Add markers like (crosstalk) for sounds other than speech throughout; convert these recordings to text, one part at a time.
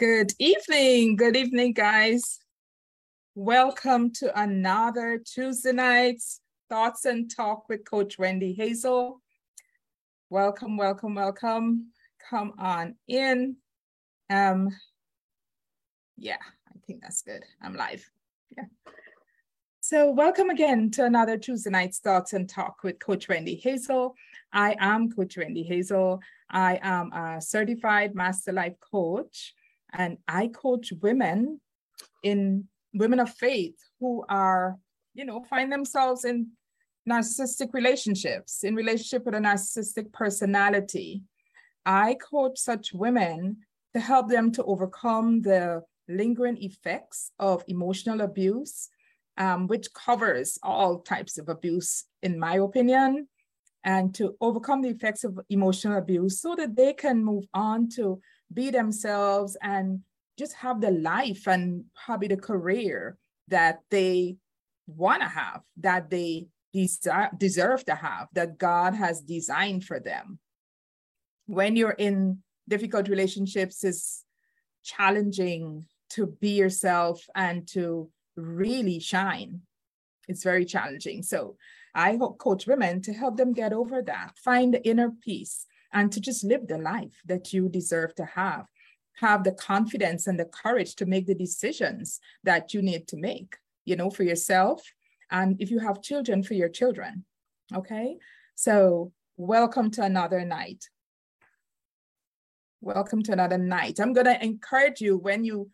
Good evening. Good evening, guys. Welcome to another Tuesday night's Thoughts and Talk with Coach Wendy Hazel. Welcome, welcome, welcome. Come on in. Um, yeah, I think that's good. I'm live. Yeah. So welcome again to another Tuesday night's Thoughts and Talk with Coach Wendy Hazel. I am Coach Wendy Hazel. I am a certified master life coach and I coach women in women of faith who are, you know, find themselves in narcissistic relationships, in relationship with a narcissistic personality. I coach such women to help them to overcome the lingering effects of emotional abuse, um, which covers all types of abuse, in my opinion, and to overcome the effects of emotional abuse so that they can move on to be themselves and just have the life and probably the career that they want to have, that they desire, deserve to have, that God has designed for them. When you're in difficult relationships, it's challenging to be yourself and to really shine. It's very challenging. So I coach women to help them get over that, find the inner peace, and to just live the life that you deserve to have. Have the confidence and the courage to make the decisions that you need to make, you know, for yourself. And if you have children, for your children. Okay. So, welcome to another night. Welcome to another night. I'm going to encourage you when you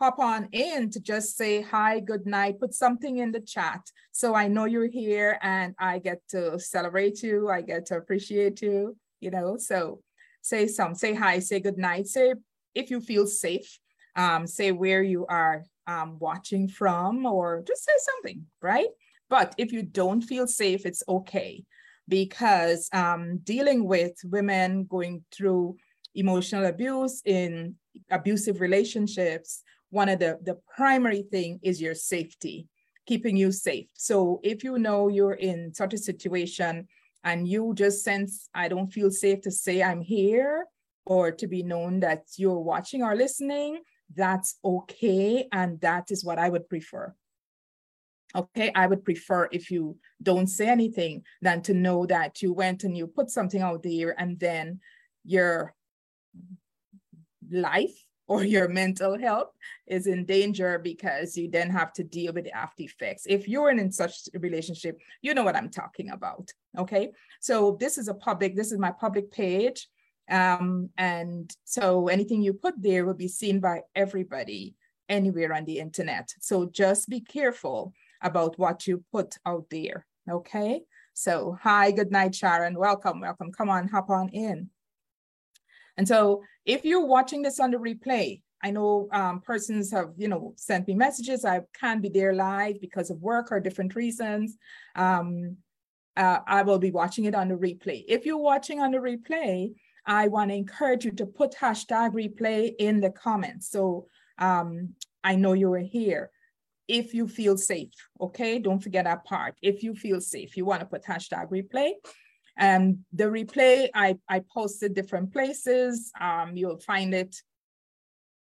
hop on in to just say hi, good night, put something in the chat so I know you're here and I get to celebrate you, I get to appreciate you you know so say some say hi say good night say if you feel safe um, say where you are um, watching from or just say something right? But if you don't feel safe it's okay because um, dealing with women going through emotional abuse in abusive relationships one of the the primary thing is your safety keeping you safe. So if you know you're in such a situation and you just sense I don't feel safe to say I'm here or to be known that you're watching or listening, that's okay. And that is what I would prefer. Okay, I would prefer if you don't say anything than to know that you went and you put something out there and then your life or your mental health is in danger because you then have to deal with the after effects. If you're in such a relationship, you know what I'm talking about. Okay. So this is a public, this is my public page. Um, and so anything you put there will be seen by everybody anywhere on the internet. So just be careful about what you put out there. Okay. So hi, good night, Sharon. Welcome, welcome. Come on, hop on in. And so if you're watching this on the replay, I know um, persons have, you know, sent me messages. I can't be there live because of work or different reasons. Um, uh, I will be watching it on the replay. If you're watching on the replay, I want to encourage you to put hashtag replay in the comments. So um, I know you are here. If you feel safe, okay? Don't forget that part. If you feel safe, you want to put hashtag replay. And the replay, I, I posted different places. Um, you'll find it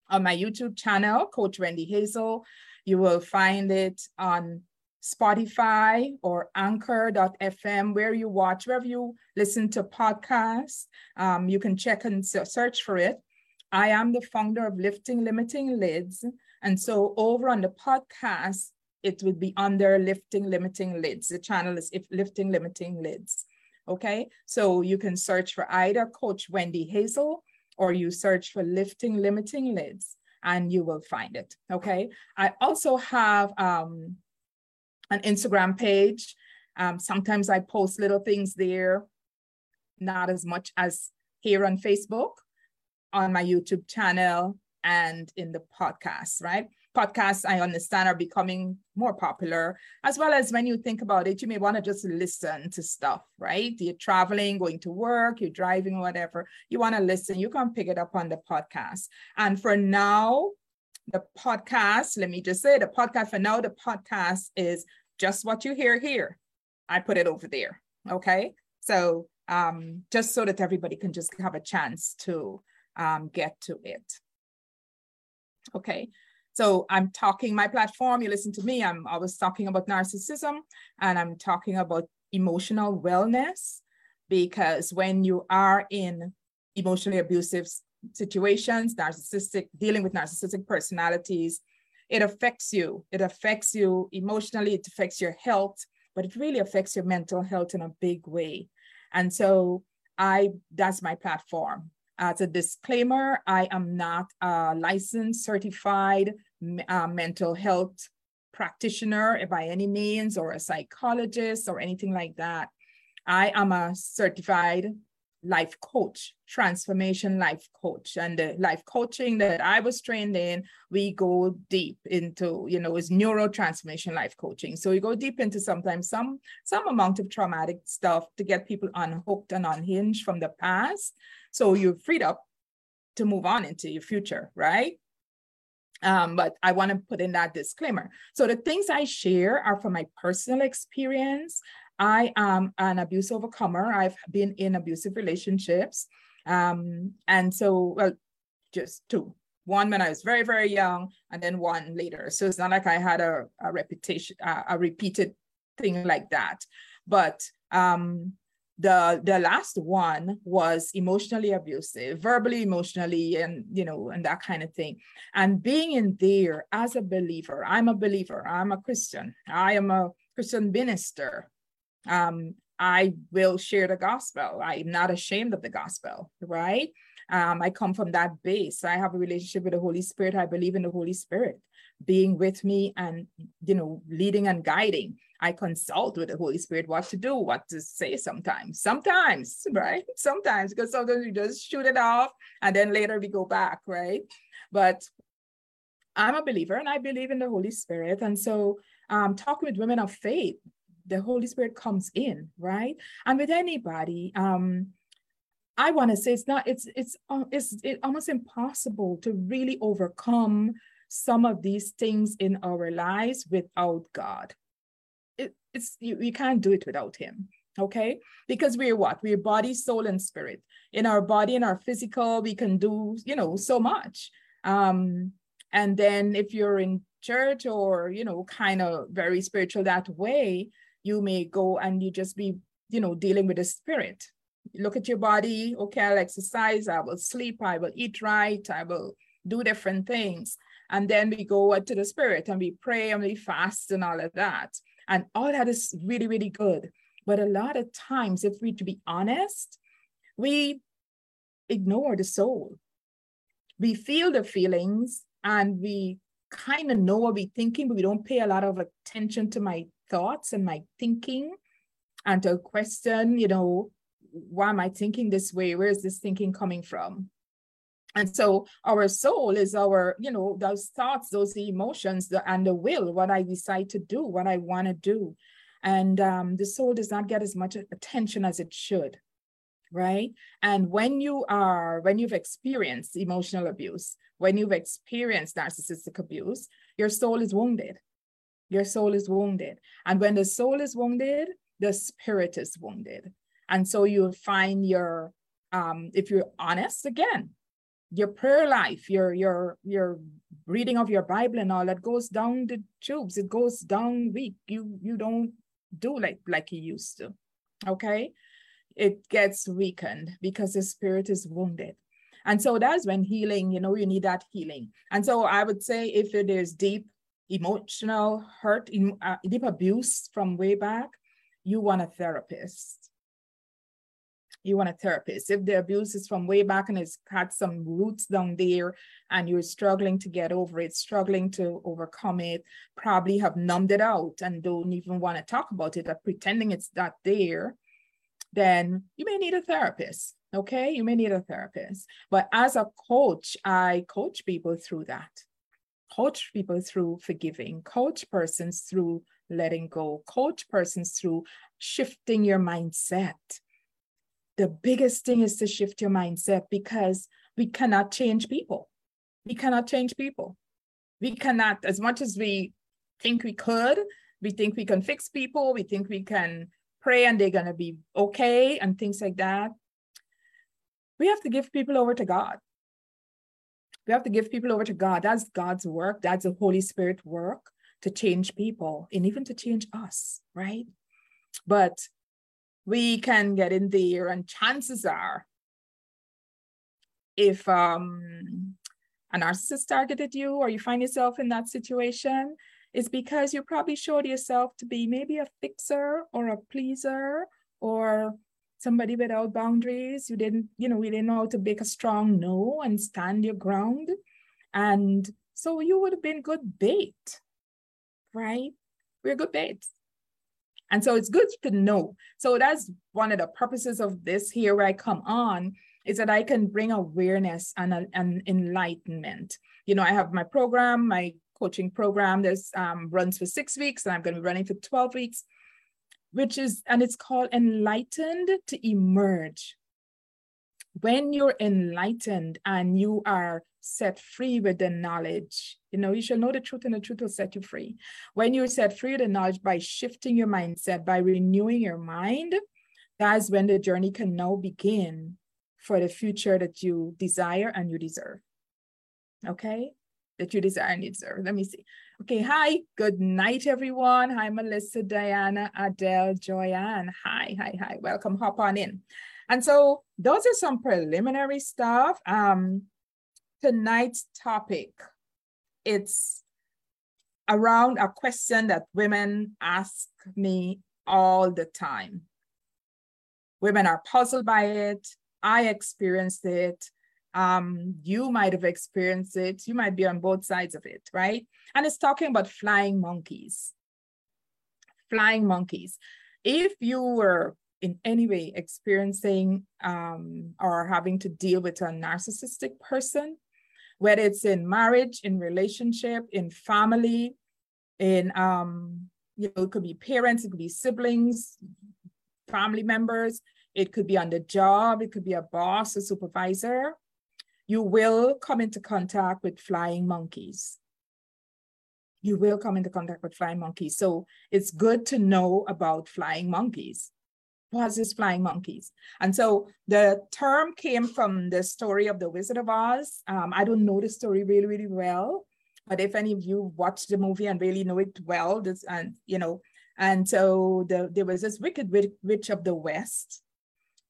on my YouTube channel, Coach Wendy Hazel. You will find it on Spotify or anchor.fm, where you watch, wherever you listen to podcasts. Um, you can check and search for it. I am the founder of Lifting Limiting Lids. And so over on the podcast, it would be under Lifting Limiting Lids. The channel is if Lifting Limiting Lids. Okay, so you can search for either Coach Wendy Hazel or you search for Lifting Limiting Lids and you will find it. Okay, I also have um, an Instagram page. Um, sometimes I post little things there, not as much as here on Facebook, on my YouTube channel, and in the podcast, right? Podcasts I understand are becoming more popular, as well as when you think about it, you may want to just listen to stuff, right? You're traveling, going to work, you're driving, whatever. You want to listen, you can pick it up on the podcast. And for now, the podcast, let me just say the podcast for now, the podcast is just what you hear here. I put it over there. Okay. So um, just so that everybody can just have a chance to um, get to it. Okay. So I'm talking my platform, you listen to me, I'm always talking about narcissism and I'm talking about emotional wellness because when you are in emotionally abusive situations, narcissistic, dealing with narcissistic personalities, it affects you. It affects you emotionally, it affects your health, but it really affects your mental health in a big way. And so I that's my platform. As a disclaimer, I am not a licensed, certified uh, mental health practitioner by any means, or a psychologist or anything like that. I am a certified life coach, transformation life coach. And the life coaching that I was trained in, we go deep into, you know, is neurotransformation life coaching. So we go deep into sometimes some some amount of traumatic stuff to get people unhooked and unhinged from the past. So you're freed up to move on into your future, right? Um, but I want to put in that disclaimer. So the things I share are from my personal experience. I am an abuse overcomer. I've been in abusive relationships. Um, and so, well, just two. One when I was very, very young, and then one later. So it's not like I had a, a reputation, a, a repeated thing like that. But um, the the last one was emotionally abusive verbally emotionally and you know and that kind of thing and being in there as a believer i'm a believer i'm a christian i am a christian minister um, I will share the gospel. I'm not ashamed of the gospel, right? Um, I come from that base. I have a relationship with the Holy Spirit. I believe in the Holy Spirit being with me and, you know, leading and guiding. I consult with the Holy Spirit what to do, what to say sometimes, sometimes, (laughs) right? Sometimes, because sometimes we just shoot it off and then later we go back, right? But I'm a believer and I believe in the Holy Spirit. And so um, talking with women of faith, the Holy Spirit comes in, right? And with anybody, um, I want to say it's not, it's it's uh, it's it almost impossible to really overcome some of these things in our lives without God. It, it's you, you can't do it without Him, okay? Because we're what? We're body, soul, and spirit. In our body and our physical, we can do, you know, so much. Um, and then if you're in church or you know kind of very spiritual that way you may go and you just be, you know, dealing with the spirit. Look at your body. Okay, I'll exercise. I will sleep. I will eat right. I will do different things. And then we go to the spirit and we pray and we fast and all of that. And all that is really, really good. But a lot of times, if we to be honest, we ignore the soul. We feel the feelings and we kind of know what we're thinking, but we don't pay a lot of attention to my thoughts and my thinking and to question, you know, why am I thinking this way? Where is this thinking coming from? And so our soul is our, you know, those thoughts, those emotions, the, and the will, what I decide to do, what I want to do. And um, the soul does not get as much attention as it should, right? And when you are, when you've experienced emotional abuse, when you've experienced narcissistic abuse, your soul is wounded. Your soul is wounded. And when the soul is wounded, the spirit is wounded. And so you'll find your, um, if you're honest again, your prayer life, your your your reading of your Bible and all that goes down the tubes. It goes down weak. You you don't do like like you used to. Okay. It gets weakened because the spirit is wounded. And so that's when healing, you know, you need that healing. And so I would say if it is deep emotional hurt, uh, deep abuse from way back, you want a therapist. You want a therapist. If the abuse is from way back and it's had some roots down there and you're struggling to get over it, struggling to overcome it, probably have numbed it out and don't even want to talk about it or pretending it's not there, then you may need a therapist. Okay, you may need a therapist. But as a coach, I coach people through that coach people through forgiving, coach persons through letting go, coach persons through shifting your mindset. The biggest thing is to shift your mindset because we cannot change people. We cannot change people. We cannot, as much as we think we could, we think we can fix people, we think we can pray and they're going to be okay and things like that. We have to give people over to God We have to give people over to God. That's God's work. That's the Holy Spirit work to change people and even to change us, right? But we can get in there, and chances are, if um, a narcissist targeted you or you find yourself in that situation, it's because you probably showed yourself to be maybe a fixer or a pleaser or somebody without boundaries. You didn't, you know, we didn't know how to make a strong no and stand your ground. And so you would have been good bait, right? We're good baits. And so it's good to know. So that's one of the purposes of this here where I come on is that I can bring awareness and, and enlightenment. You know, I have my program, my coaching program. There's um, runs for six weeks, and I'm going to be running for 12 weeks, which is, and it's called Enlightened to Emerge. When you're enlightened and you are set free with the knowledge, you know, you shall know the truth, and the truth will set you free. When you're set free the knowledge by shifting your mindset, by renewing your mind, that's when the journey can now begin for the future that you desire and you deserve. Okay that you desire and you deserve. Let me see. Okay, hi, good night, everyone. Hi, Melissa, Diana, Adele, Joyanne. Hi, hi, hi. Welcome, hop on in. And so those are some preliminary stuff. Um, tonight's topic, it's around a question that women ask me all the time. Women are puzzled by it. I experienced it um, you might have experienced it. You might be on both sides of it, right? And it's talking about flying monkeys. Flying monkeys. If you were in any way experiencing um, or having to deal with a narcissistic person, whether it's in marriage, in relationship, in family, in um, you know, it could be parents, it could be siblings, family members, it could be on the job, it could be a boss, a supervisor, you will come into contact with flying monkeys. You will come into contact with flying monkeys. So it's good to know about flying monkeys. What is flying monkeys? And so the term came from the story of the Wizard of Oz. Um, I don't know the story really, really well, but if any of you watched the movie and really know it well, this and you know, and so the, there was this wicked witch of the West,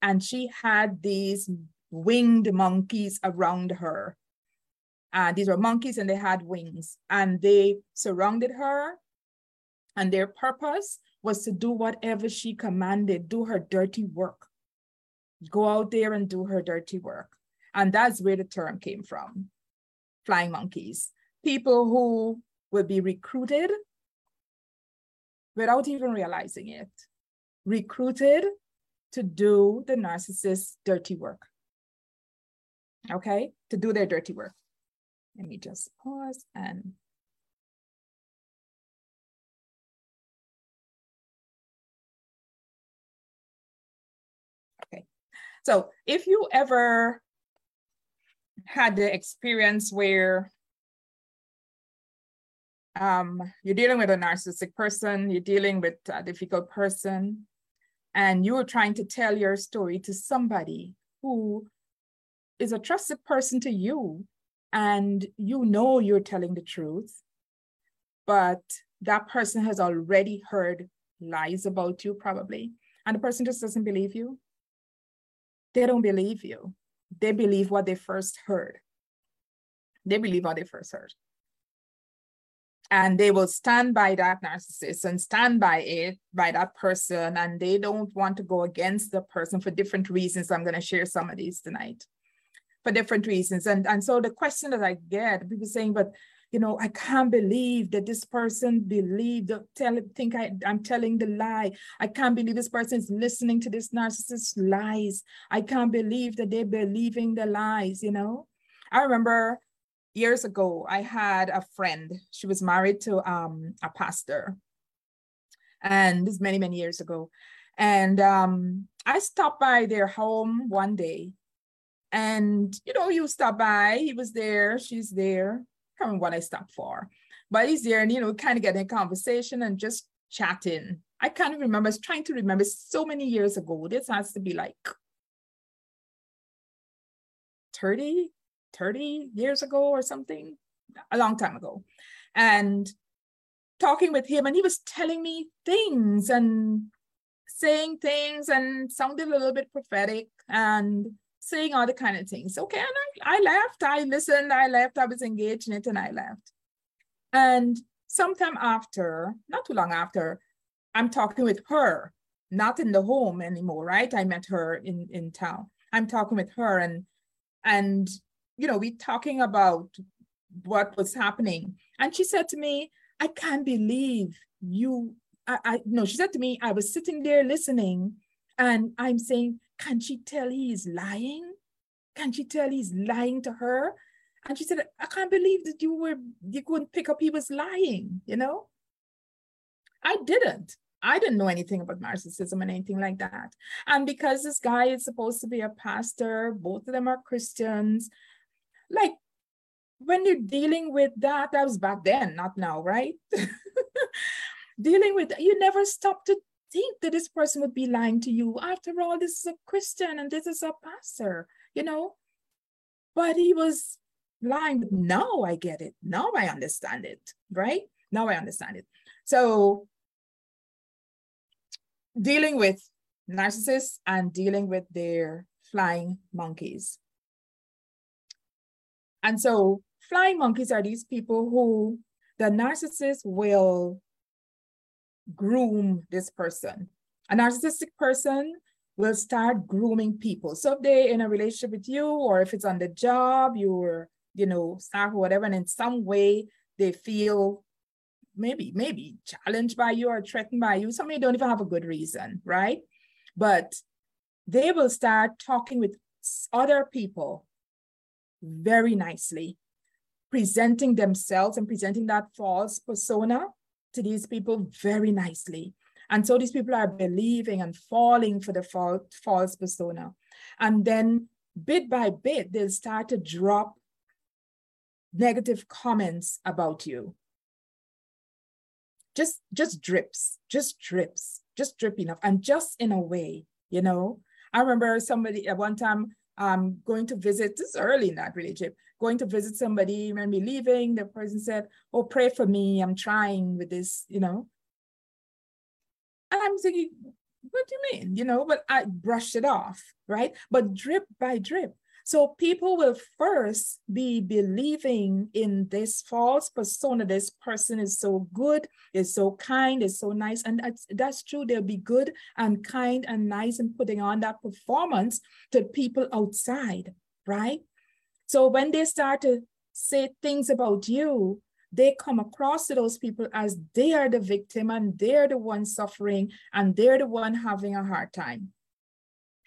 and she had these winged monkeys around her. Uh, these were monkeys and they had wings and they surrounded her. And their purpose was to do whatever she commanded, do her dirty work. Go out there and do her dirty work. And that's where the term came from flying monkeys. People who will be recruited without even realizing it, recruited to do the narcissist's dirty work okay, to do their dirty work. Let me just pause and so if you ever had the experience where um, you're dealing with a narcissistic person, you're dealing with a difficult person, and you're trying to tell your story to somebody who is a trusted person to you and you know you're telling the truth, but that person has already heard lies about you, probably, and the person just doesn't believe you. They don't believe you. They believe what they first heard. They believe what they first heard. And they will stand by that narcissist and stand by it, by that person, and they don't want to go against the person for different reasons. I'm going to share some of these tonight for different reasons. And, and so the question that I get, people saying, but you know, I can't believe that this person believed, tell, think I, I'm telling the lie. I can't believe this person is listening to this narcissist lies. I can't believe that they're believing the lies, you know? I remember years ago, I had a friend, she was married to um, a pastor. And this many, many years ago. And um, I stopped by their home one day and, you know, you stop by, he was there, she's there. Don't remember what I stopped for, but he's there and, you know, kind of getting a conversation and just chatting. I can't remember, I was trying to remember so many years ago. This has to be like 30, 30 years ago or something, a long time ago. And talking with him, and he was telling me things and saying things and sounded a little bit prophetic and saying all the kind of things. Okay, and I, I left, I listened, I left, I was engaged in it, and I left. And sometime after, not too long after, I'm talking with her, not in the home anymore, right? I met her in, in town. I'm talking with her and and you know, we're talking about what was happening. And she said to me, I can't believe you. I, I no, she said to me, I was sitting there listening, and I'm saying, Can she tell he's lying? Can she tell he's lying to her? And she said, I can't believe that you were you couldn't pick up he was lying, you know? I didn't. I didn't know anything about narcissism and anything like that. And because this guy is supposed to be a pastor, both of them are Christians. Like when you're dealing with that, that was back then, not now, right? (laughs) dealing with you never stop to think that this person would be lying to you. After all, this is a Christian and this is a pastor, you know. But he was lying. Now I get it. Now I understand it, right? Now I understand it. So dealing with narcissists and dealing with their flying monkeys. And so flying monkeys are these people who the narcissist will groom this person. A narcissistic person will start grooming people. So if they're in a relationship with you, or if it's on the job, you're, you know, staff or whatever, and in some way they feel maybe, maybe challenged by you or threatened by you. Some of you don't even have a good reason, right? But they will start talking with other people very nicely, presenting themselves and presenting that false persona to these people very nicely. And so these people are believing and falling for the false persona. And then bit by bit, they'll start to drop negative comments about you just just drips just drips just dripping off, and just in a way you know i remember somebody at one time um going to visit this early in that relationship going to visit somebody when we leaving the person said oh pray for me i'm trying with this you know and i'm thinking what do you mean you know but i brushed it off right but drip by drip so people will first be believing in this false persona. This person is so good, is so kind, is so nice. And that's, that's true. They'll be good and kind and nice and putting on that performance to people outside, right? So when they start to say things about you, they come across to those people as they are the victim and they're the one suffering and they're the one having a hard time.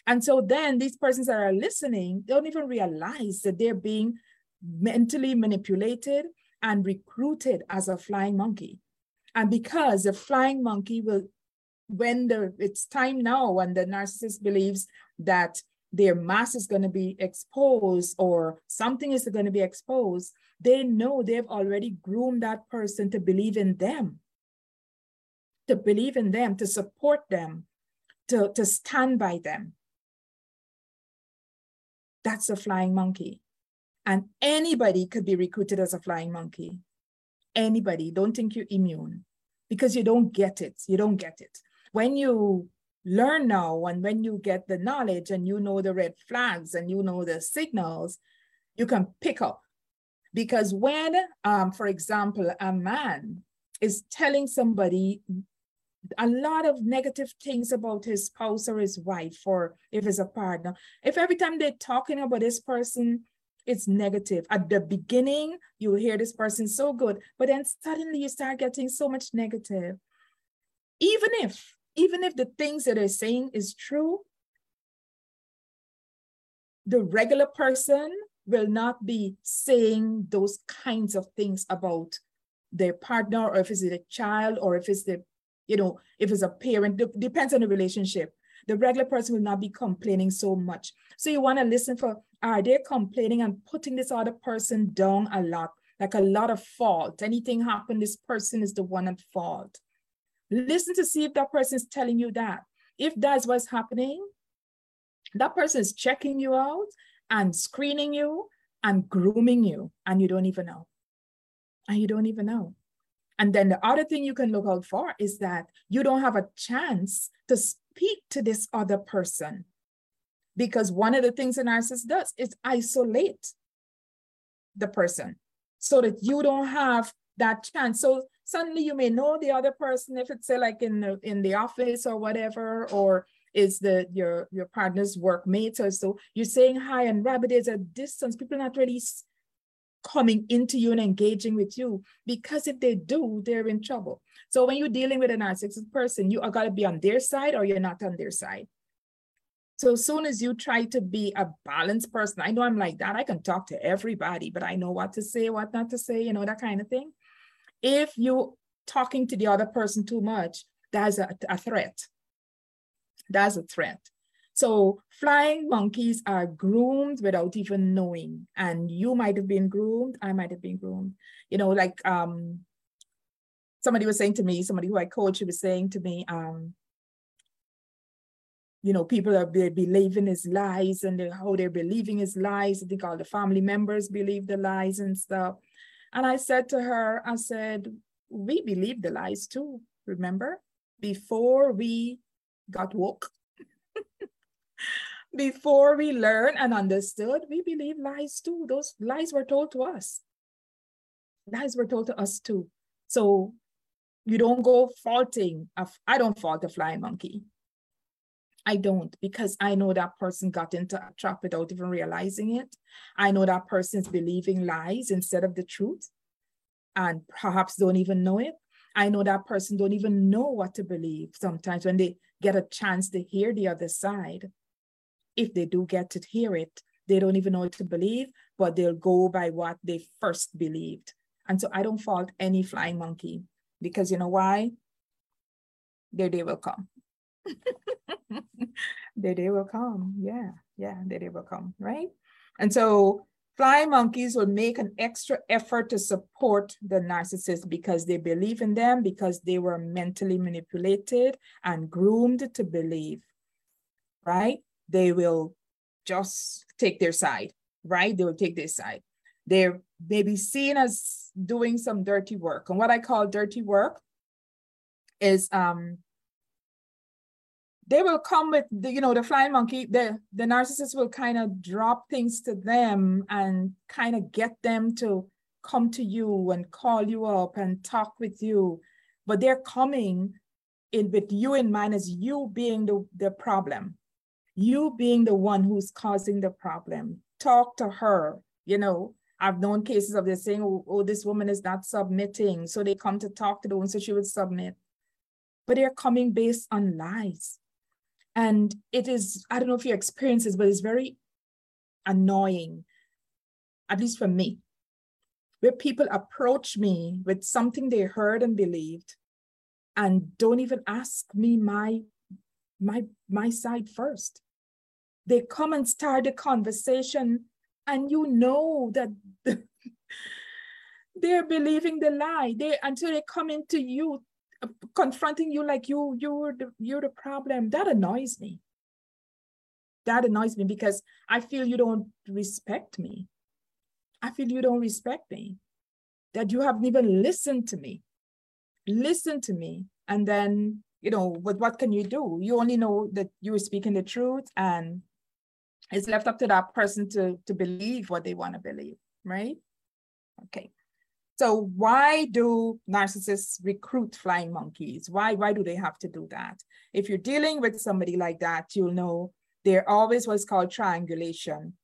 And so then these persons that are listening don't even realize that they're being mentally manipulated and recruited as a flying monkey. And because the flying monkey will, when the it's time now when the narcissist believes that their mass is going to be exposed or something is going to be exposed, they know they've already groomed that person to believe in them, to believe in them, to support them, to, to stand by them. That's a flying monkey. And anybody could be recruited as a flying monkey. Anybody. Don't think you're immune because you don't get it. You don't get it. When you learn now and when you get the knowledge and you know the red flags and you know the signals, you can pick up. Because when, um, for example, a man is telling somebody a lot of negative things about his spouse or his wife, or if it's a partner. If every time they're talking about this person, it's negative. At the beginning, you hear this person so good, but then suddenly you start getting so much negative. Even if, even if the things that they're saying is true, the regular person will not be saying those kinds of things about their partner or if it's a child or if it's the you know, if it's a parent, depends on the relationship. The regular person will not be complaining so much. So you want to listen for, are they complaining and putting this other person down a lot, like a lot of fault. Anything happen, this person is the one at fault. Listen to see if that person is telling you that. If that's what's happening, that person is checking you out and screening you and grooming you and you don't even know. And you don't even know. And then the other thing you can look out for is that you don't have a chance to speak to this other person. Because one of the things a narcissist does is isolate the person so that you don't have that chance. So suddenly you may know the other person if it's say like in the in the office or whatever, or is the your your partner's workmate. Or so you're saying hi and rather there's a distance. People are not really coming into you and engaging with you because if they do they're in trouble. So when you're dealing with a narcissistic person you are got to be on their side or you're not on their side. So as soon as you try to be a balanced person i know i'm like that. I can talk to everybody but i know what to say what not to say you know that kind of thing if you talking to the other person too much that's a, a threat that's a threat. So flying monkeys are groomed without even knowing. And you might have been groomed, I might have been groomed. You know, like um, somebody was saying to me, somebody who I coach, was saying to me, um, you know, people are believing his lies and how they're believing his lies. I think all the family members believe the lies and stuff. And I said to her, I said, we believe the lies too, remember? Before we got woke. (laughs) Before we learned and understood, we believe lies too. Those lies were told to us. Lies were told to us too. So you don't go faulting. I don't fault a flying monkey. I don't because I know that person got into a trap without even realizing it. I know that person's believing lies instead of the truth and perhaps don't even know it. I know that person don't even know what to believe sometimes when they get a chance to hear the other side. If they do get to hear it, they don't even know what to believe, but they'll go by what they first believed. And so I don't fault any flying monkey because you know why? Their day will come. (laughs) their day will come. Yeah, yeah, the day will come, right? And so Flying monkeys will make an extra effort to support the narcissist because they believe in them, because they were mentally manipulated and groomed to believe, right? They will just take their side, right? They will take their side. They're maybe seen as doing some dirty work. And what I call dirty work is um, they will come with the, you know the flying monkey the the narcissist will kind of drop things to them and kind of get them to come to you and call you up and talk with you. But they're coming in with you in mind as you being the, the problem. You being the one who's causing the problem. Talk to her you know. I've known cases of this saying oh, oh this woman is not submitting. So they come to talk to the woman so she would submit. But they're coming based on lies and it is, I don't know if your experience is, but it's very annoying, at least for me, where people approach me with something they heard and believed and don't even ask me my my my side first. They come and start a conversation, and you know that (laughs) they're believing the lie. They until they come into you confronting you like you you're the you're the problem. That annoys me. That annoys me because i feel you don't respect me. I feel you don't respect me. That you haven't even listened to me. Listen to me and then you know but what can you do? You only know that you are speaking the truth and it's left up to that person to to believe what they want to believe right? Okay so why do narcissists recruit flying monkeys? Why, why do they have to do that? If you're dealing with somebody like that, you'll know they're always what's called triangulation.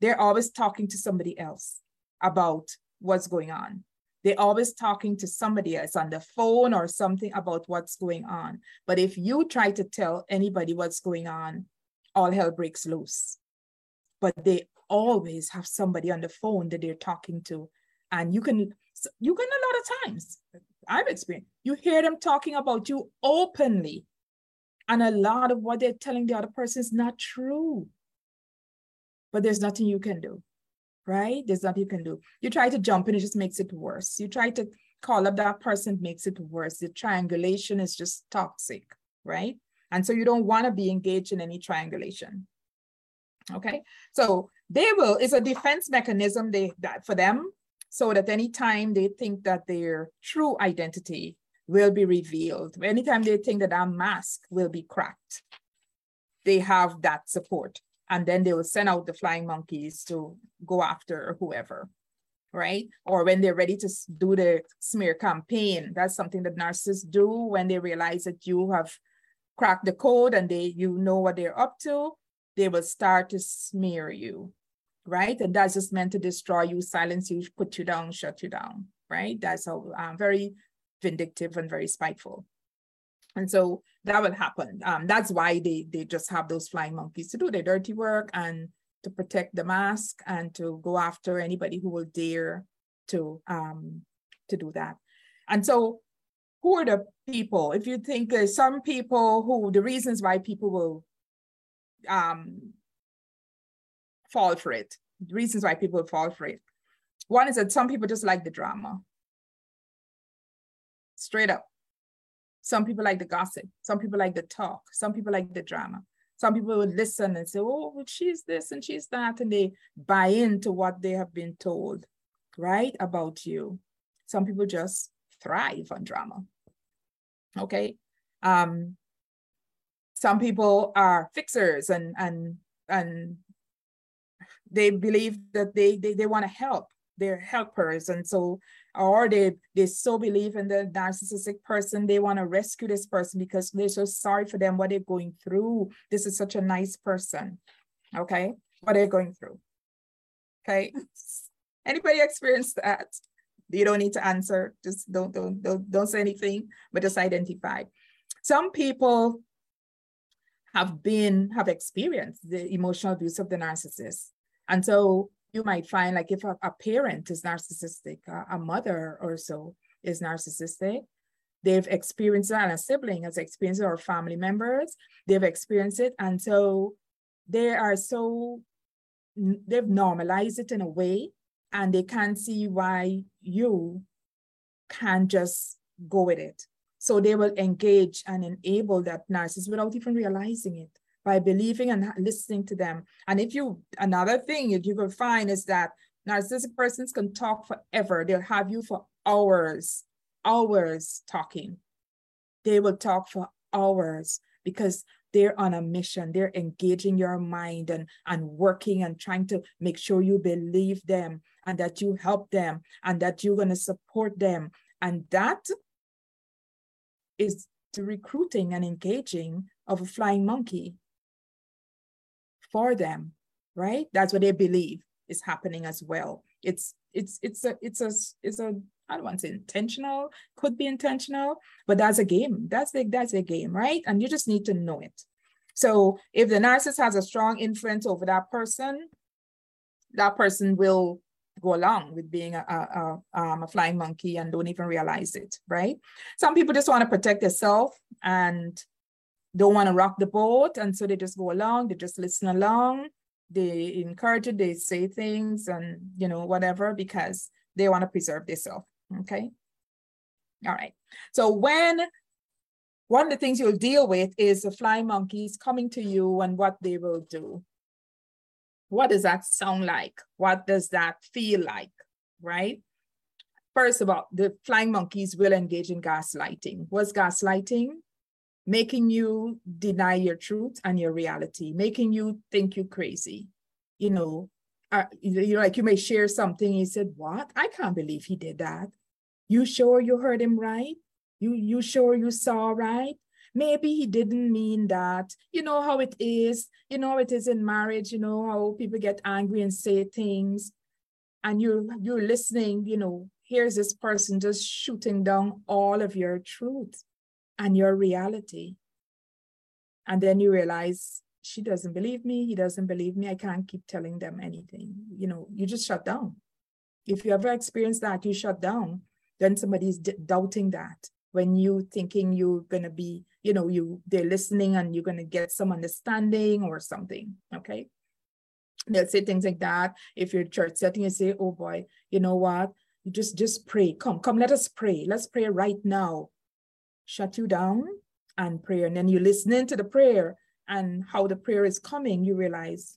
They're always talking to somebody else about what's going on. They're always talking to somebody else on the phone or something about what's going on. But if you try to tell anybody what's going on, all hell breaks loose. But they always have somebody on the phone that they're talking to. And you can you can a lot of times, I've experienced, you hear them talking about you openly. And a lot of what they're telling the other person is not true. But there's nothing you can do, right? There's nothing you can do. You try to jump in, it just makes it worse. You try to call up that person, makes it worse. The triangulation is just toxic, right? And so you don't want to be engaged in any triangulation. Okay, so they will, it's a defense mechanism they that for them, so that anytime they think that their true identity will be revealed, anytime they think that our mask will be cracked, they have that support. And then they will send out the flying monkeys to go after whoever, right? Or when they're ready to do the smear campaign, that's something that narcissists do when they realize that you have cracked the code and they you know what they're up to they will start to smear you, right? And that's just meant to destroy you, silence you, put you down, shut you down, right? That's how um, very vindictive and very spiteful. And so that will happen. Um, that's why they they just have those flying monkeys to do their dirty work and to protect the mask and to go after anybody who will dare to um, to do that. And so who are the people? If you think there's some people who the reasons why people will um, fall for it. Reasons why people fall for it. One is that some people just like the drama. Straight up. Some people like the gossip. Some people like the talk. Some people like the drama. Some people would listen and say, oh, she's this and she's that. And they buy into what they have been told, right, about you. Some people just thrive on drama. Okay. Um, some people are fixers and and and they believe that they they, they want to help they're helpers. And so or they they so believe in the narcissistic person they want to rescue this person because they're so sorry for them what they're going through. This is such a nice person okay? What they're going through okay? (laughs) Anybody experience that? You don't need to answer just don't don't don't, don't say anything but just identify. Some people have been, have experienced the emotional abuse of the narcissist. And so you might find like if a, a parent is narcissistic, a, a mother or so is narcissistic, they've experienced it and a sibling has experienced it or family members, they've experienced it. And so they are so, they've normalized it in a way and they can't see why you can't just go with it. So they will engage and enable that narcissist without even realizing it by believing and listening to them. And if you, another thing that you will find is that narcissistic persons can talk forever. They'll have you for hours, hours talking. They will talk for hours because they're on a mission. They're engaging your mind and, and working and trying to make sure you believe them and that you help them and that you're going to support them. And that is the recruiting and engaging of a flying monkey for them, right? That's what they believe is happening as well. It's it's it's a it's a it's a I don't want to say intentional, could be intentional, but that's a game. That's the that's a game, right? And you just need to know it. So if the narcissist has a strong influence over that person, that person will go along with being a, a, a, um, a flying monkey and don't even realize it, right? Some people just want to protect themselves and don't want to rock the boat. And so they just go along, they just listen along, they encourage it, they say things and, you know, whatever, because they want to preserve themselves, okay? All right. So when one of the things you'll deal with is the flying monkeys coming to you and what they will do what does that sound like? What does that feel like, right? First of all, the flying monkeys will engage in gaslighting. What's gaslighting? Making you deny your truth and your reality, making you think you're crazy. You know, uh, you like you may share something. He said, "What? I can't believe he did that. You sure you heard him right? You you sure you saw right? maybe he didn't mean that. You know how it is. You know it is in marriage. You know how people get angry and say things, and you're you're listening. You know, here's this person just shooting down all of your truth and your reality, and then you realize she doesn't believe me. He doesn't believe me. I can't keep telling them anything. You know, you just shut down. If you ever experience that, you shut down. Then somebody's d- doubting that when you thinking you're going to be you know you they're listening and you're going to get some understanding or something okay they'll say things like that if you're church setting you say oh boy you know what you just just pray come come let us pray let's pray right now shut you down and pray and then you listen to the prayer and how the prayer is coming you realize.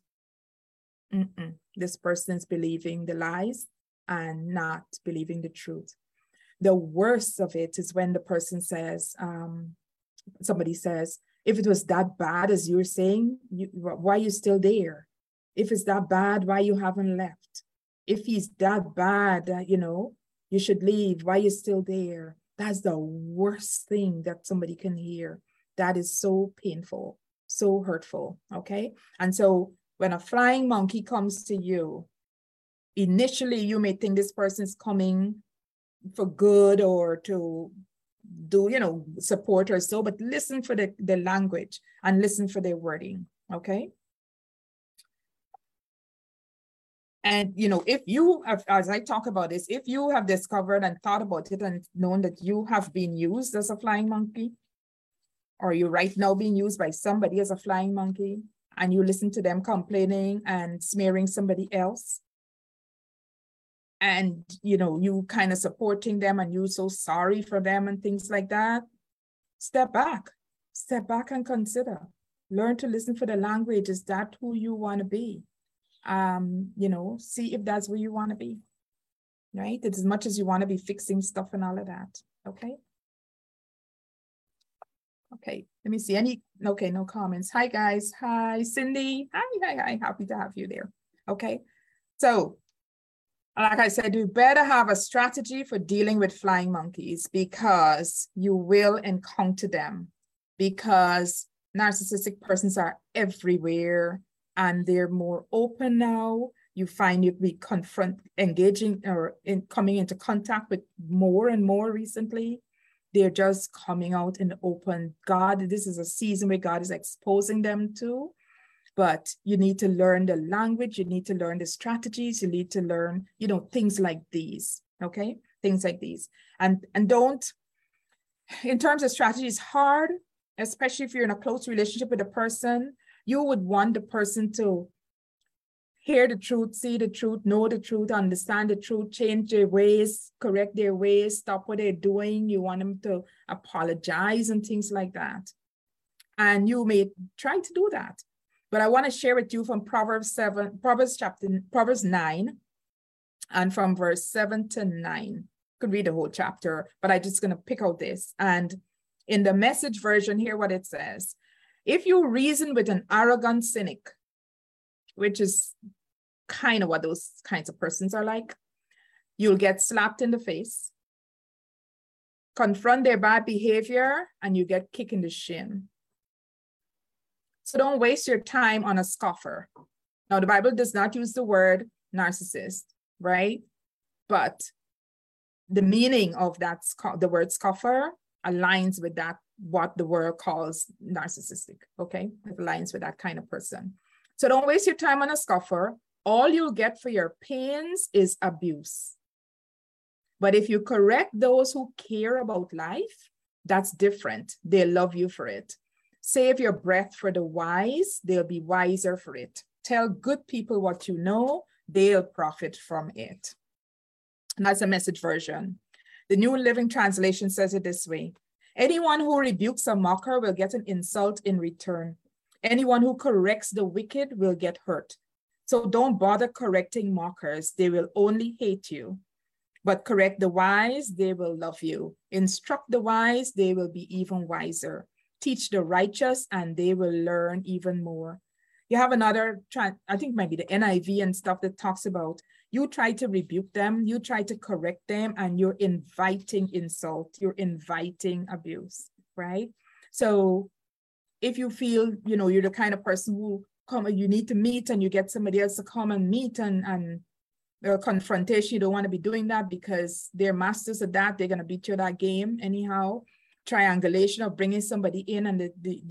This person's believing the lies and not believing the truth. The worst of it is when the person says, um, somebody says, if it was that bad as you're saying, you, why are you still there? If it's that bad, why you haven't left? If he's that bad, uh, you know, you should leave. Why you still there? That's the worst thing that somebody can hear. That is so painful, so hurtful. Okay. And so when a flying monkey comes to you, initially you may think this person is coming for good or to do you know support or so but listen for the, the language and listen for their wording okay and you know if you have as i talk about this if you have discovered and thought about it and known that you have been used as a flying monkey or you're right now being used by somebody as a flying monkey and you listen to them complaining and smearing somebody else and you know you kind of supporting them and you're so sorry for them and things like that step back. Step back and consider. Learn to listen for the language is that who you want to be um you know see if that's where you want to be right? It's as much as you want to be fixing stuff and all of that okay? Okay let me see any okay no comments. Hi guys. Hi cindy. Hi hi hi. Happy to have you there okay? So like I said, you better have a strategy for dealing with flying monkeys because you will encounter them because narcissistic persons are everywhere and they're more open now. You find you be confront engaging or in coming into contact with more and more recently. They're just coming out in open. God, this is a season where God is exposing them to but you need to learn the language you need to learn the strategies you need to learn you know things like these okay things like these and and don't in terms of strategy it's hard especially if you're in a close relationship with a person you would want the person to hear the truth see the truth know the truth understand the truth change their ways correct their ways stop what they're doing you want them to apologize and things like that and you may try to do that but I want to share with you from Proverbs 7, Proverbs chapter, Proverbs 9, and from verse 7 to 9. could read the whole chapter, but I'm just going to pick out this. And in the message version, here what it says. If you reason with an arrogant cynic, which is kind of what those kinds of persons are like, you'll get slapped in the face, confront their bad behavior, and you get kicked in the shin. So don't waste your time on a scoffer. Now, the Bible does not use the word narcissist, right? But the meaning of that, the word scoffer aligns with that, what the world calls narcissistic, okay? It aligns with that kind of person. So don't waste your time on a scoffer. All you'll get for your pains is abuse. But if you correct those who care about life, that's different. They love you for it. Save your breath for the wise, they'll be wiser for it. Tell good people what you know, they'll profit from it. And that's a message version. The New Living Translation says it this way Anyone who rebukes a mocker will get an insult in return. Anyone who corrects the wicked will get hurt. So don't bother correcting mockers, they will only hate you. But correct the wise, they will love you. Instruct the wise, they will be even wiser teach the righteous and they will learn even more. You have another, I think maybe the NIV and stuff that talks about you try to rebuke them, you try to correct them, and you're inviting insult, you're inviting abuse, right? So if you feel, you know, you're the kind of person who come, you need to meet and you get somebody else to come and meet and, and a confrontation, you don't want to be doing that because they're masters of that. They're to beat you at that game anyhow triangulation of bringing somebody in and the, the,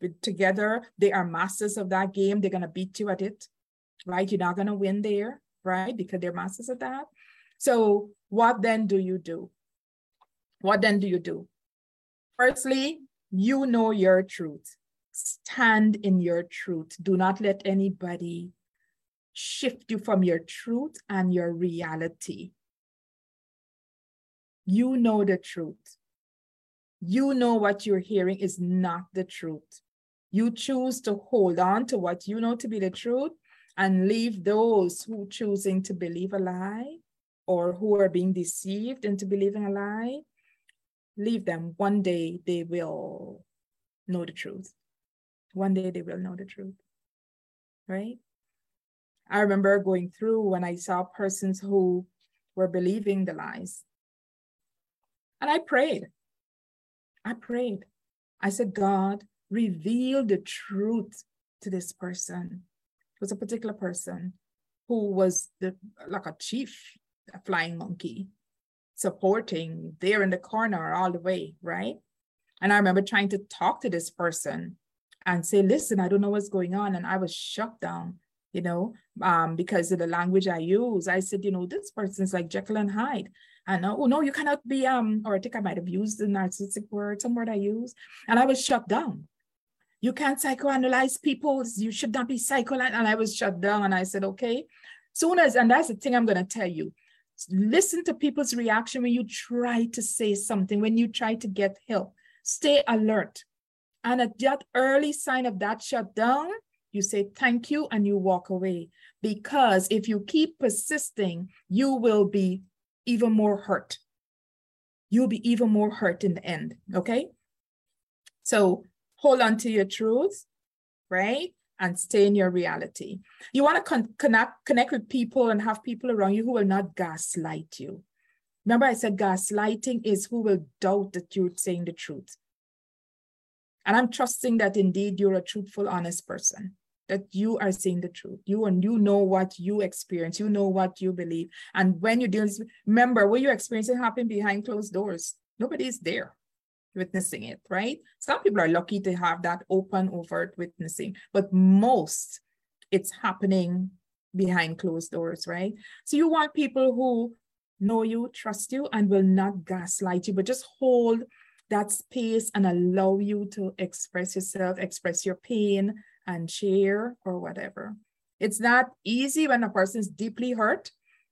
the together they are masters of that game they're going to beat you at it right you're not going to win there right? Because they're masters of that. So what then do you do? What then do you do? Firstly you know your truth. Stand in your truth. Do not let anybody shift you from your truth and your reality. You know the truth. You know what you're hearing is not the truth. You choose to hold on to what you know to be the truth, and leave those who choosing to believe a lie or who are being deceived into believing a lie, leave them. One day they will know the truth. One day they will know the truth. Right? I remember going through when I saw persons who were believing the lies. And I prayed. I prayed. I said, God, reveal the truth to this person. Was a particular person who was the like a chief, a flying monkey, supporting there in the corner all the way, right? And I remember trying to talk to this person and say, listen, I don't know what's going on. And I was shut down, you know, um, because of the language I use. I said, you know, this person's like Jekyll and Hyde. And oh no, you cannot be um, or I think I might have used the narcissistic word, some word I use. And I was shut down. You can't psychoanalyze people. You should not be psychoanalyzed. And I was shut down. And I said, okay. Soon as, and that's the thing I'm gonna tell you. Listen to people's reaction when you try to say something, when you try to get help. Stay alert. And at that early sign of that shutdown, you say thank you and you walk away. Because if you keep persisting, you will be even more hurt. You'll be even more hurt in the end. Okay. So hold on to your truth, right? And stay in your reality. You want to con- connect, connect with people and have people around you who will not gaslight you. Remember, I said gaslighting is who will doubt that you're saying the truth. And I'm trusting that indeed you're a truthful, honest person that you are saying the truth. You and you know what you experience, you know what you believe. And when you deal, remember what you're experiencing happen behind closed doors. Nobody's there witnessing it, right? Some people are lucky to have that open, overt witnessing, but most it's happening behind closed doors, right? So you want people who know you, trust you, and will not gaslight you, but just hold that space and allow you to express yourself, express your pain, and share or whatever. It's not easy when a person is deeply hurt.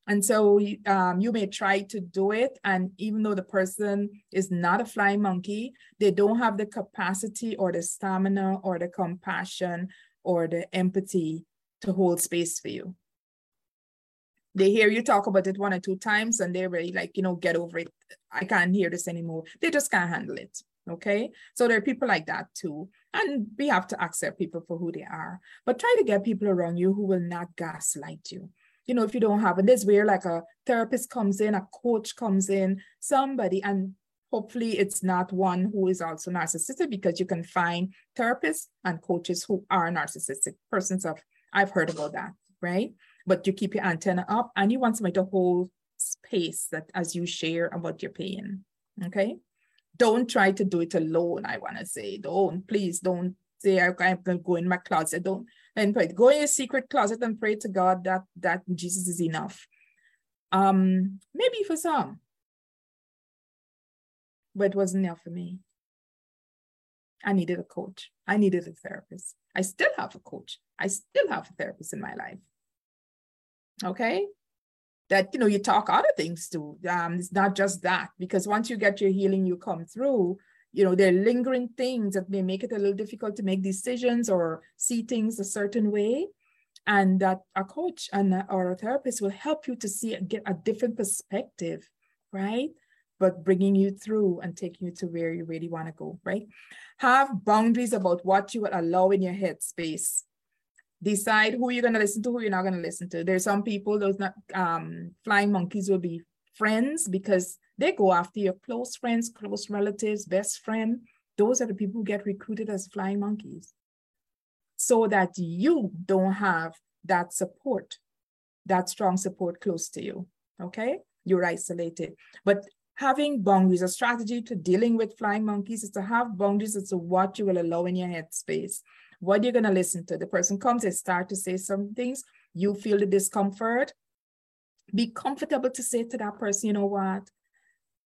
And so um, you may try to do it. And even though the person is not a flying monkey, they don't have the capacity or the stamina or the compassion or the empathy to hold space for you. They hear you talk about it one or two times and they're really like, you know, get over it. I can't hear this anymore. They just can't handle it. Okay. So there are people like that too. And we have to accept people for who they are. But try to get people around you who will not gaslight you. You know, if you don't have, and this where like a therapist comes in, a coach comes in, somebody, and hopefully it's not one who is also narcissistic because you can find therapists and coaches who are narcissistic persons of I've heard about that, right? But you keep your antenna up and you want somebody to hold space that as you share about your pain. Okay don't try to do it alone. I want to say, don't please don't say I'm going to go in my closet. Don't and pray. Go in your secret closet and pray to God that that Jesus is enough. Um, maybe for some, but it wasn't enough for me. I needed a coach. I needed a therapist. I still have a coach. I still have a therapist in my life. Okay that you know you talk other things too um it's not just that because once you get your healing you come through you know there are lingering things that may make it a little difficult to make decisions or see things a certain way. And that a coach and a, or a therapist will help you to see and get a different perspective right? But bringing you through and taking you to where you really want to go right? Have boundaries about what you will allow in your head space decide who you're going to listen to, who you're not going to listen to. There's some people, those not um, flying monkeys will be friends because they go after your close friends, close relatives, best friend. Those are the people who get recruited as flying monkeys so that you don't have that support, that strong support close to you. Okay. You're isolated. But having boundaries, a strategy to dealing with flying monkeys is to have boundaries as to what you will allow in your headspace. What you're going to listen to. The person comes, they start to say some things, you feel the discomfort. Be comfortable to say to that person, you know what?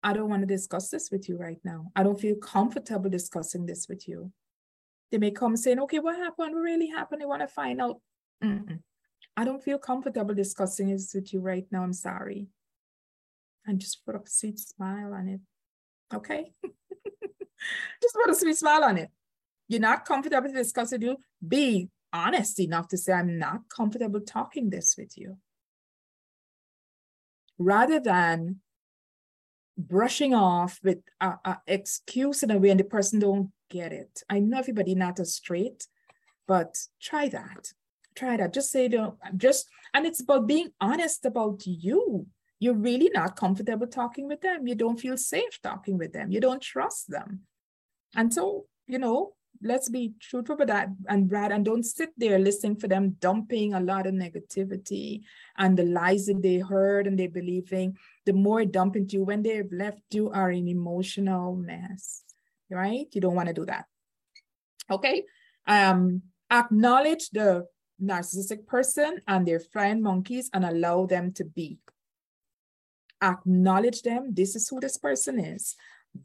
I don't want to discuss this with you right now. I don't feel comfortable discussing this with you. They may come saying, okay, what happened? What really happened? They want to find out. Mm-mm. I don't feel comfortable discussing this with you right now. I'm sorry. And just put a sweet smile on it. Okay? (laughs) just put a sweet smile on it you're not comfortable to discuss with you, be honest enough to say, I'm not comfortable talking this with you. Rather than brushing off with an excuse in a way and the person don't get it. I know everybody not as straight, but try that. Try that. Just say, don't, just, and it's about being honest about you. You're really not comfortable talking with them. You don't feel safe talking with them. You don't trust them. And so, you know, let's be truthful with that and Brad, and don't sit there listening for them dumping a lot of negativity and the lies that they heard and they're believing. The more dump into you, when they've left you are an emotional mess, right? You don't want to do that. Okay. Um, acknowledge the narcissistic person and their flying monkeys and allow them to be. Acknowledge them. This is who this person is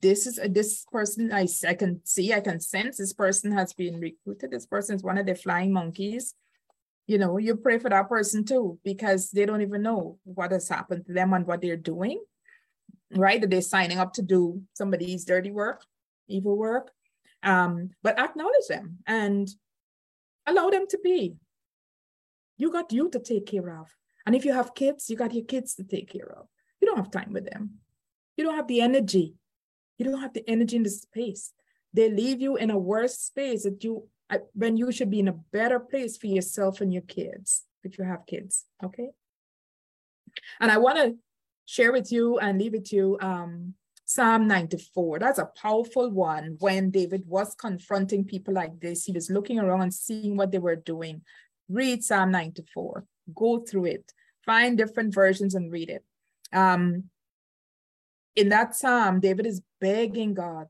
this is a, this person I, I can see, I can sense this person has been recruited. This person is one of the flying monkeys. You know, you pray for that person too, because they don't even know what has happened to them and what they're doing, right? That they're signing up to do somebody's dirty work, evil work. Um, but acknowledge them and allow them to be. You got you to take care of. And if you have kids, you got your kids to take care of. You don't have time with them. You don't have the energy you don't have the energy in the space. They leave you in a worse space that you when you should be in a better place for yourself and your kids if you have kids. Okay. And I want to share with you and leave it to you um, Psalm 94. That's a powerful one. When David was confronting people like this, he was looking around and seeing what they were doing. Read Psalm 94, go through it, find different versions and read it. Um, in that psalm, David is begging God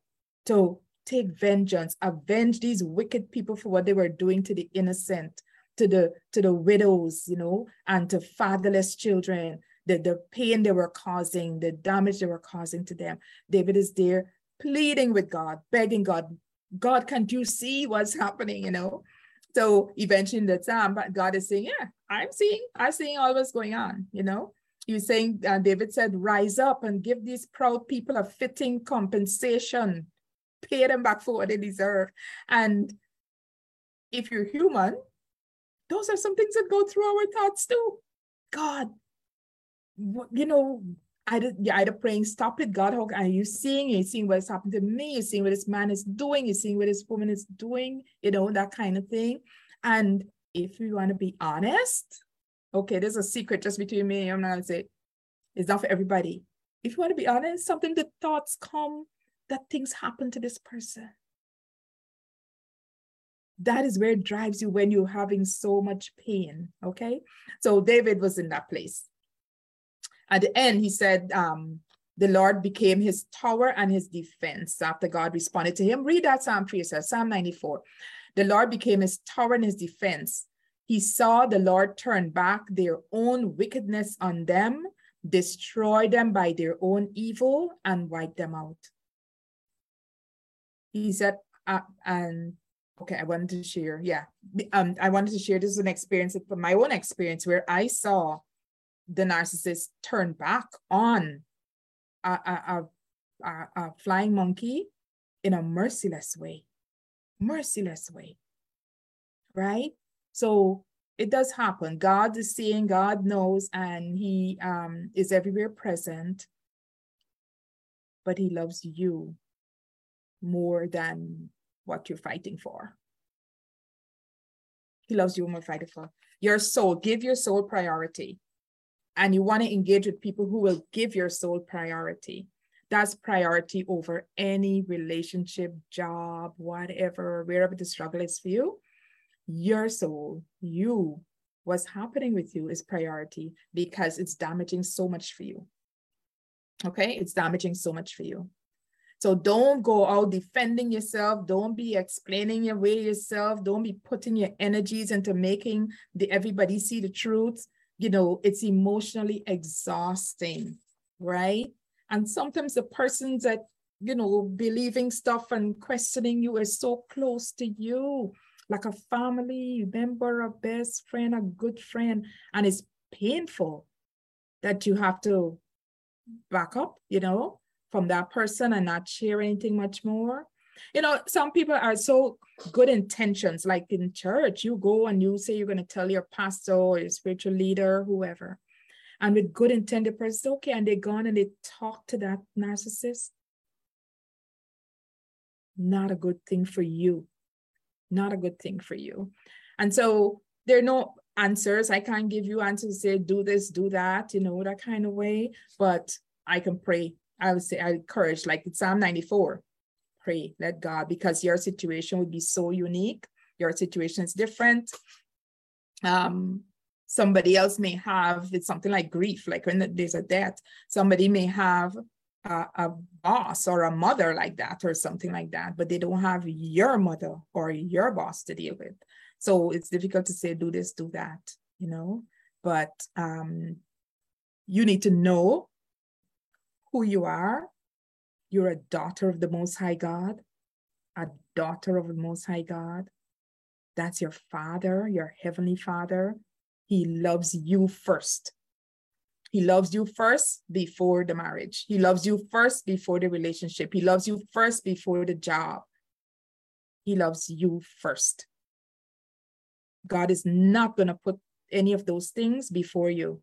to take vengeance, avenge these wicked people for what they were doing to the innocent, to the to the widows, you know, and to fatherless children, the, the pain they were causing, the damage they were causing to them. David is there pleading with God, begging God, God, can't you see what's happening, you know? So eventually in the psalm, God is saying, Yeah, I'm seeing, I'm seeing all what's going on, you know you saying uh, David said, rise up and give these proud people a fitting compensation, pay them back for what they deserve. And if you're human, those are some things that go through our thoughts too. God, you know, either, you're either praying, stop it, God, how are you seeing? You're seeing what's happened to me, you're seeing what this man is doing, you're seeing what this woman is doing, you know, that kind of thing. And if you want to be honest, okay, there's a secret just between me. I'm not gonna say it's not for everybody. If you want to be honest, something the thoughts come that things happen to this person. That is where it drives you when you're having so much pain. Okay. So David was in that place. At the end, he said, um, the Lord became his tower and his defense after God responded to him. Read that Psalm 3 says, Psalm 94. The Lord became his tower and his defense. He saw the Lord turn back their own wickedness on them, destroy them by their own evil, and wipe them out. He said, uh, and okay, I wanted to share. Yeah, um, I wanted to share this is an experience from my own experience where I saw the narcissist turn back on a, a, a, a flying monkey in a merciless way, merciless way, right? So it does happen. God is seeing, God knows, and He um, is everywhere present. But He loves you more than what you're fighting for. He loves you more fighting for. Your soul, give your soul priority. And you want to engage with people who will give your soul priority. That's priority over any relationship, job, whatever, wherever the struggle is for you your soul, you, what's happening with you is priority because it's damaging so much for you. Okay, it's damaging so much for you. So don't go out defending yourself. Don't be explaining your way yourself. Don't be putting your energies into making the everybody see the truth. You know, it's emotionally exhausting, right? And sometimes the persons that, you know, believing stuff and questioning you is so close to you like a family member, a best friend, a good friend. And it's painful that you have to back up, you know, from that person and not share anything much more. You know, some people are so good intentions, like in church, you go and you say you're going to tell your pastor or your spiritual leader, whoever, and with good intent, the person, okay, and they gone and they talk to that narcissist. Not a good thing for you. Not a good thing for you. And so there are no answers. I can't give you answers, say, do this, do that, you know, that kind of way. But I can pray. I would say I encourage, like Psalm 94, pray, let God, because your situation would be so unique. Your situation is different. Um, somebody else may have it's something like grief, like when there's a death, somebody may have a, a, boss or a mother like that or something like that, but they don't have your mother or your boss to deal with. So it's difficult to say, do this, do that, you know, but um, you need to know who you are. You're a daughter of the Most High God, a daughter of the Most High God. That's your father, your heavenly father. He loves you first. He loves you first before the marriage. He loves you first before the relationship. He loves you first before the job. He loves you first. God is not going to put any of those things before you.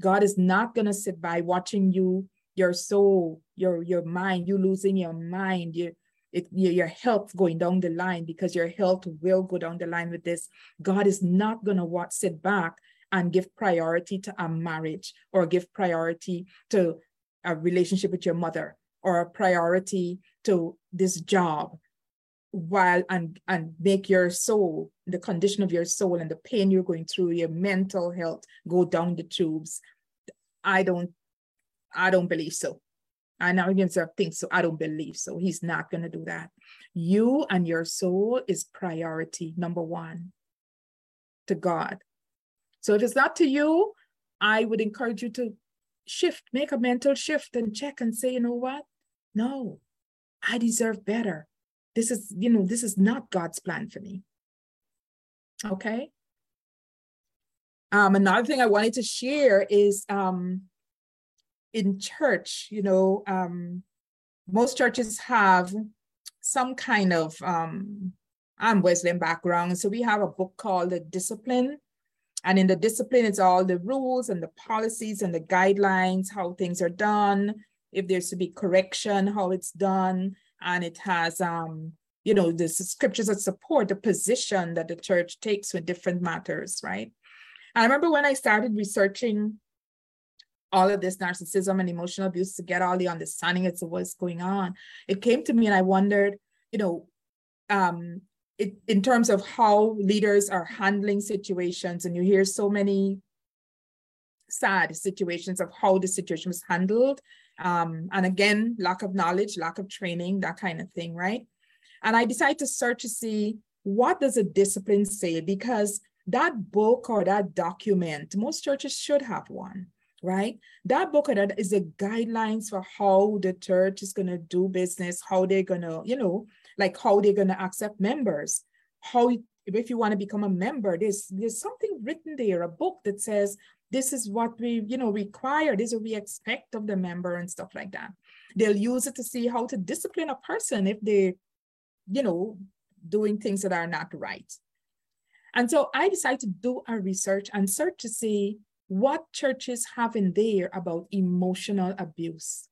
God is not going to sit by watching you, your soul, your, your mind, you losing your mind, your, it, your health going down the line because your health will go down the line with this. God is not going to sit back and give priority to a marriage or give priority to a relationship with your mother or a priority to this job while and and make your soul the condition of your soul and the pain you're going through your mental health go down the tubes. I don't i don't believe so. I now again think so. I don't believe so. He's not going to do that. You and your soul is priority number one to god so if it's not to you, I would encourage you to shift, make a mental shift and check and say, you know what? No, I deserve better. This is, you know, this is not God's plan for me. Okay. Um, another thing I wanted to share is um, in church, you know, um, most churches have some kind of um, I'm Wesleyan background. So we have a book called The Discipline and in the discipline, it's all the rules and the policies and the guidelines, how things are done, if there's to be correction, how it's done. And it has, um, you know, the scriptures that support the position that the church takes with different matters, right? I remember when I started researching all of this narcissism and emotional abuse to get all the understanding as to what's going on, it came to me and I wondered, you know, um, it, in terms of how leaders are handling situations, and you hear so many sad situations of how the situation was handled. Um, and again, lack of knowledge, lack of training, that kind of thing, right? And I decided to search to see what does a discipline say because that book or that document, most churches should have one, right? That book that is the guidelines for how the church is going to do business, how they're going to, you know, like how they're going to accept members. How if you want to become a member there's there's something written there a book that says this is what we you know require this is what we expect of the member and stuff like that. They'll use it to see how to discipline a person if they you know doing things that are not right. And so i decided to do a research and search to see what churches have in there about emotional abuse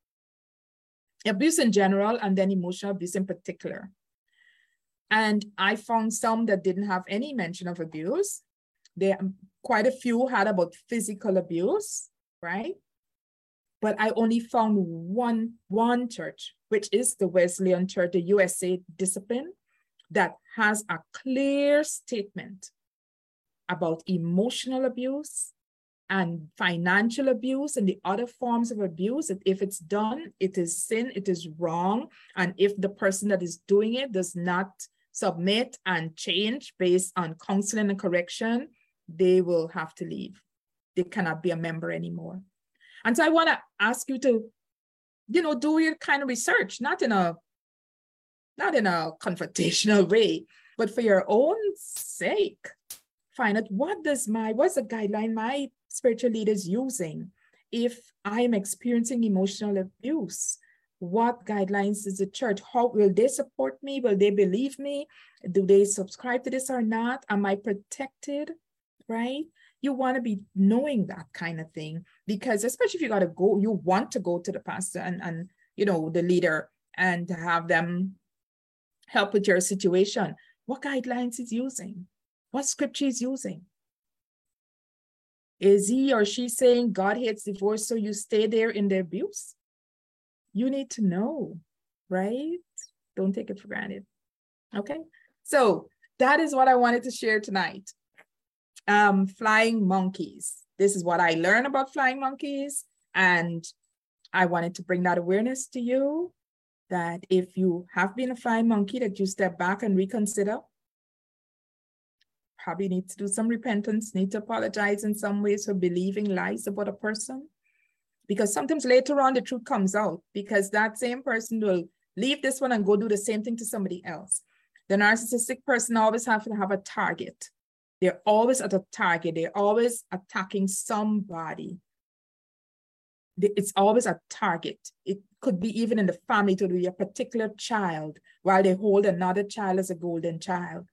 abuse in general and then emotional abuse in particular. And I found some that didn't have any mention of abuse. There, quite a few had about physical abuse, right? But I only found one, one church, which is the Wesleyan Church, the USA Discipline, that has a clear statement about emotional abuse and financial abuse and the other forms of abuse if it's done it is sin it is wrong. And if the person that is doing it does not submit and change based on counseling and correction they will have to leave. They cannot be a member anymore. And so i want to ask you to you know do your kind of research not in a not in a confrontational (laughs) way but for your own sake find out what does my what's the guideline my spiritual leaders using if I'm experiencing emotional abuse? what guidelines is the church? How will they support me? Will they believe me? Do they subscribe to this or not? Am I protected? Right? You want to be knowing that kind of thing because especially if you got to go, you want to go to the pastor and, and you know the leader and have them help with your situation. What guidelines is using? What scripture is using? Is he or she saying God hates divorce, so you stay there in the abuse? You need to know, right? Don't take it for granted. Okay. So that is what I wanted to share tonight. Um, flying monkeys. This is what I learned about flying monkeys. And I wanted to bring that awareness to you that if you have been a flying monkey, that you step back and reconsider. Probably need to do some repentance, need to apologize in some ways for believing lies about a person because sometimes later on the truth comes out because that same person will leave this one and go do the same thing to somebody else. The narcissistic person always have to have a target. They're always at a target. They're always attacking somebody. It's always a target. It could be even in the family to be a particular child while they hold another child as a golden child.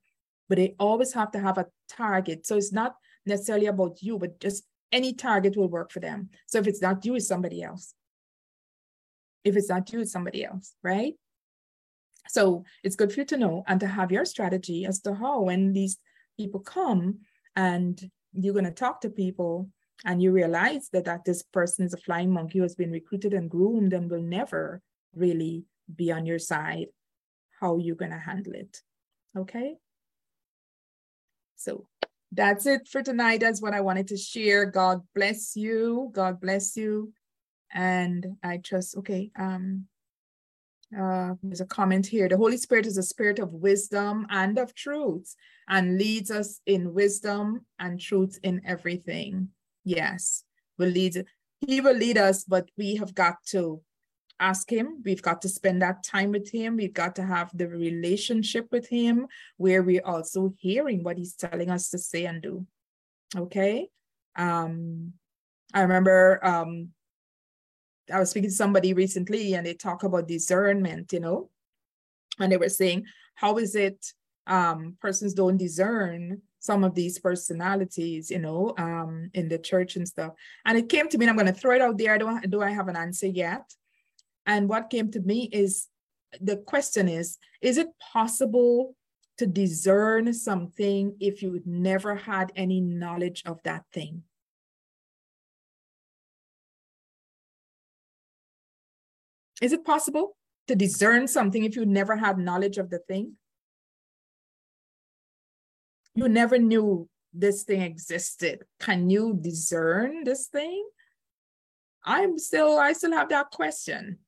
But they always have to have a target. So it's not necessarily about you, but just any target will work for them. So if it's not you, it's somebody else. If it's not you, it's somebody else, right? So it's good for you to know and to have your strategy as to how when these people come and you're going to talk to people and you realize that, that this person is a flying monkey who has been recruited and groomed and will never really be on your side, how you're going to handle it. Okay. So that's it for tonight. That's what I wanted to share. God bless you. God bless you. And I trust, okay. Um, uh, there's a comment here. The Holy Spirit is a spirit of wisdom and of truth and leads us in wisdom and truth in everything. Yes, will lead. He will lead us, but we have got to ask him. We've got to spend that time with him. We've got to have the relationship with him where we're also hearing what he's telling us to say and do. Okay. Um, I remember um, I was speaking to somebody recently and they talk about discernment, you know, and they were saying, how is it um, persons don't discern some of these personalities, you know, um, in the church and stuff. And it came to me, and I'm going to throw it out there. I don't do I have an answer yet. And what came to me is the question is Is it possible to discern something if you never had any knowledge of that thing? Is it possible to discern something if you never had knowledge of the thing? You never knew this thing existed. Can you discern this thing? I'm still, I still have that question.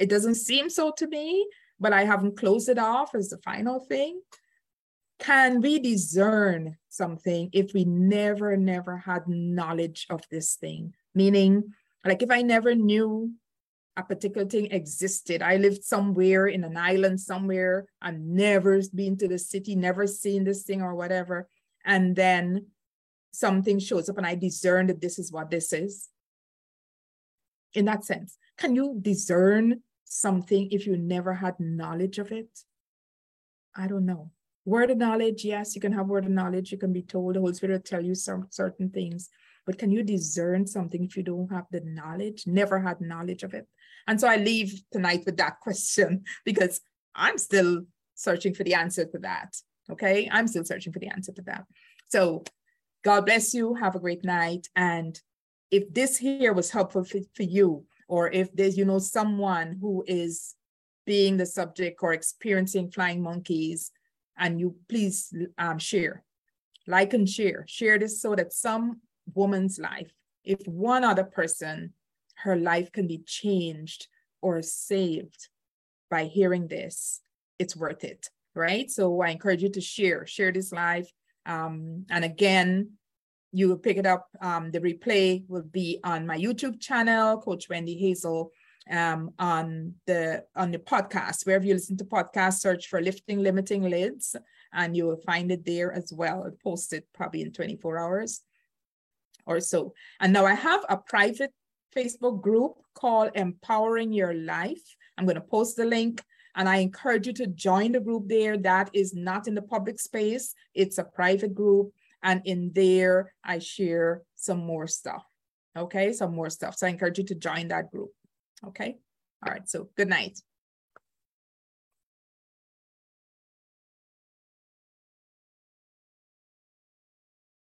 It doesn't seem so to me, but I haven't closed it off as the final thing. Can we discern something if we never, never had knowledge of this thing? Meaning, like if I never knew a particular thing existed, I lived somewhere in an island somewhere, I've never been to the city, never seen this thing or whatever. And then something shows up and I discern that this is what this is. In that sense, can you discern something if you never had knowledge of it? I don't know. Word of knowledge, yes, you can have word of knowledge. You can be told, the Holy Spirit will tell you some certain things. But can you discern something if you don't have the knowledge, never had knowledge of it? And so I leave tonight with that (laughs) question because I'm still searching for the answer to that. Okay. I'm still searching for the answer to that. So God bless you. Have a great night. And if this here was helpful for, for you, or if there's, you know, someone who is being the subject or experiencing flying monkeys, and you please um, share, like and share, share this so that some woman's life, if one other person, her life can be changed or saved by hearing this, it's worth it, right? So I encourage you to share, share this live. Um, and again, you will pick it up. Um, the replay will be on my YouTube channel, Coach Wendy Hazel, um, on the on the podcast. Wherever you listen to podcasts, search for Lifting Limiting Lids, and you will find it there as well. I'll post it probably in 24 hours or so. And now I have a private Facebook group called Empowering Your Life. I'm going to post the link and I encourage you to join the group there. That is not in the public space, it's a private group. And in there, I share some more stuff. Okay, some more stuff. So I encourage you to join that group. Okay. All right. So good night.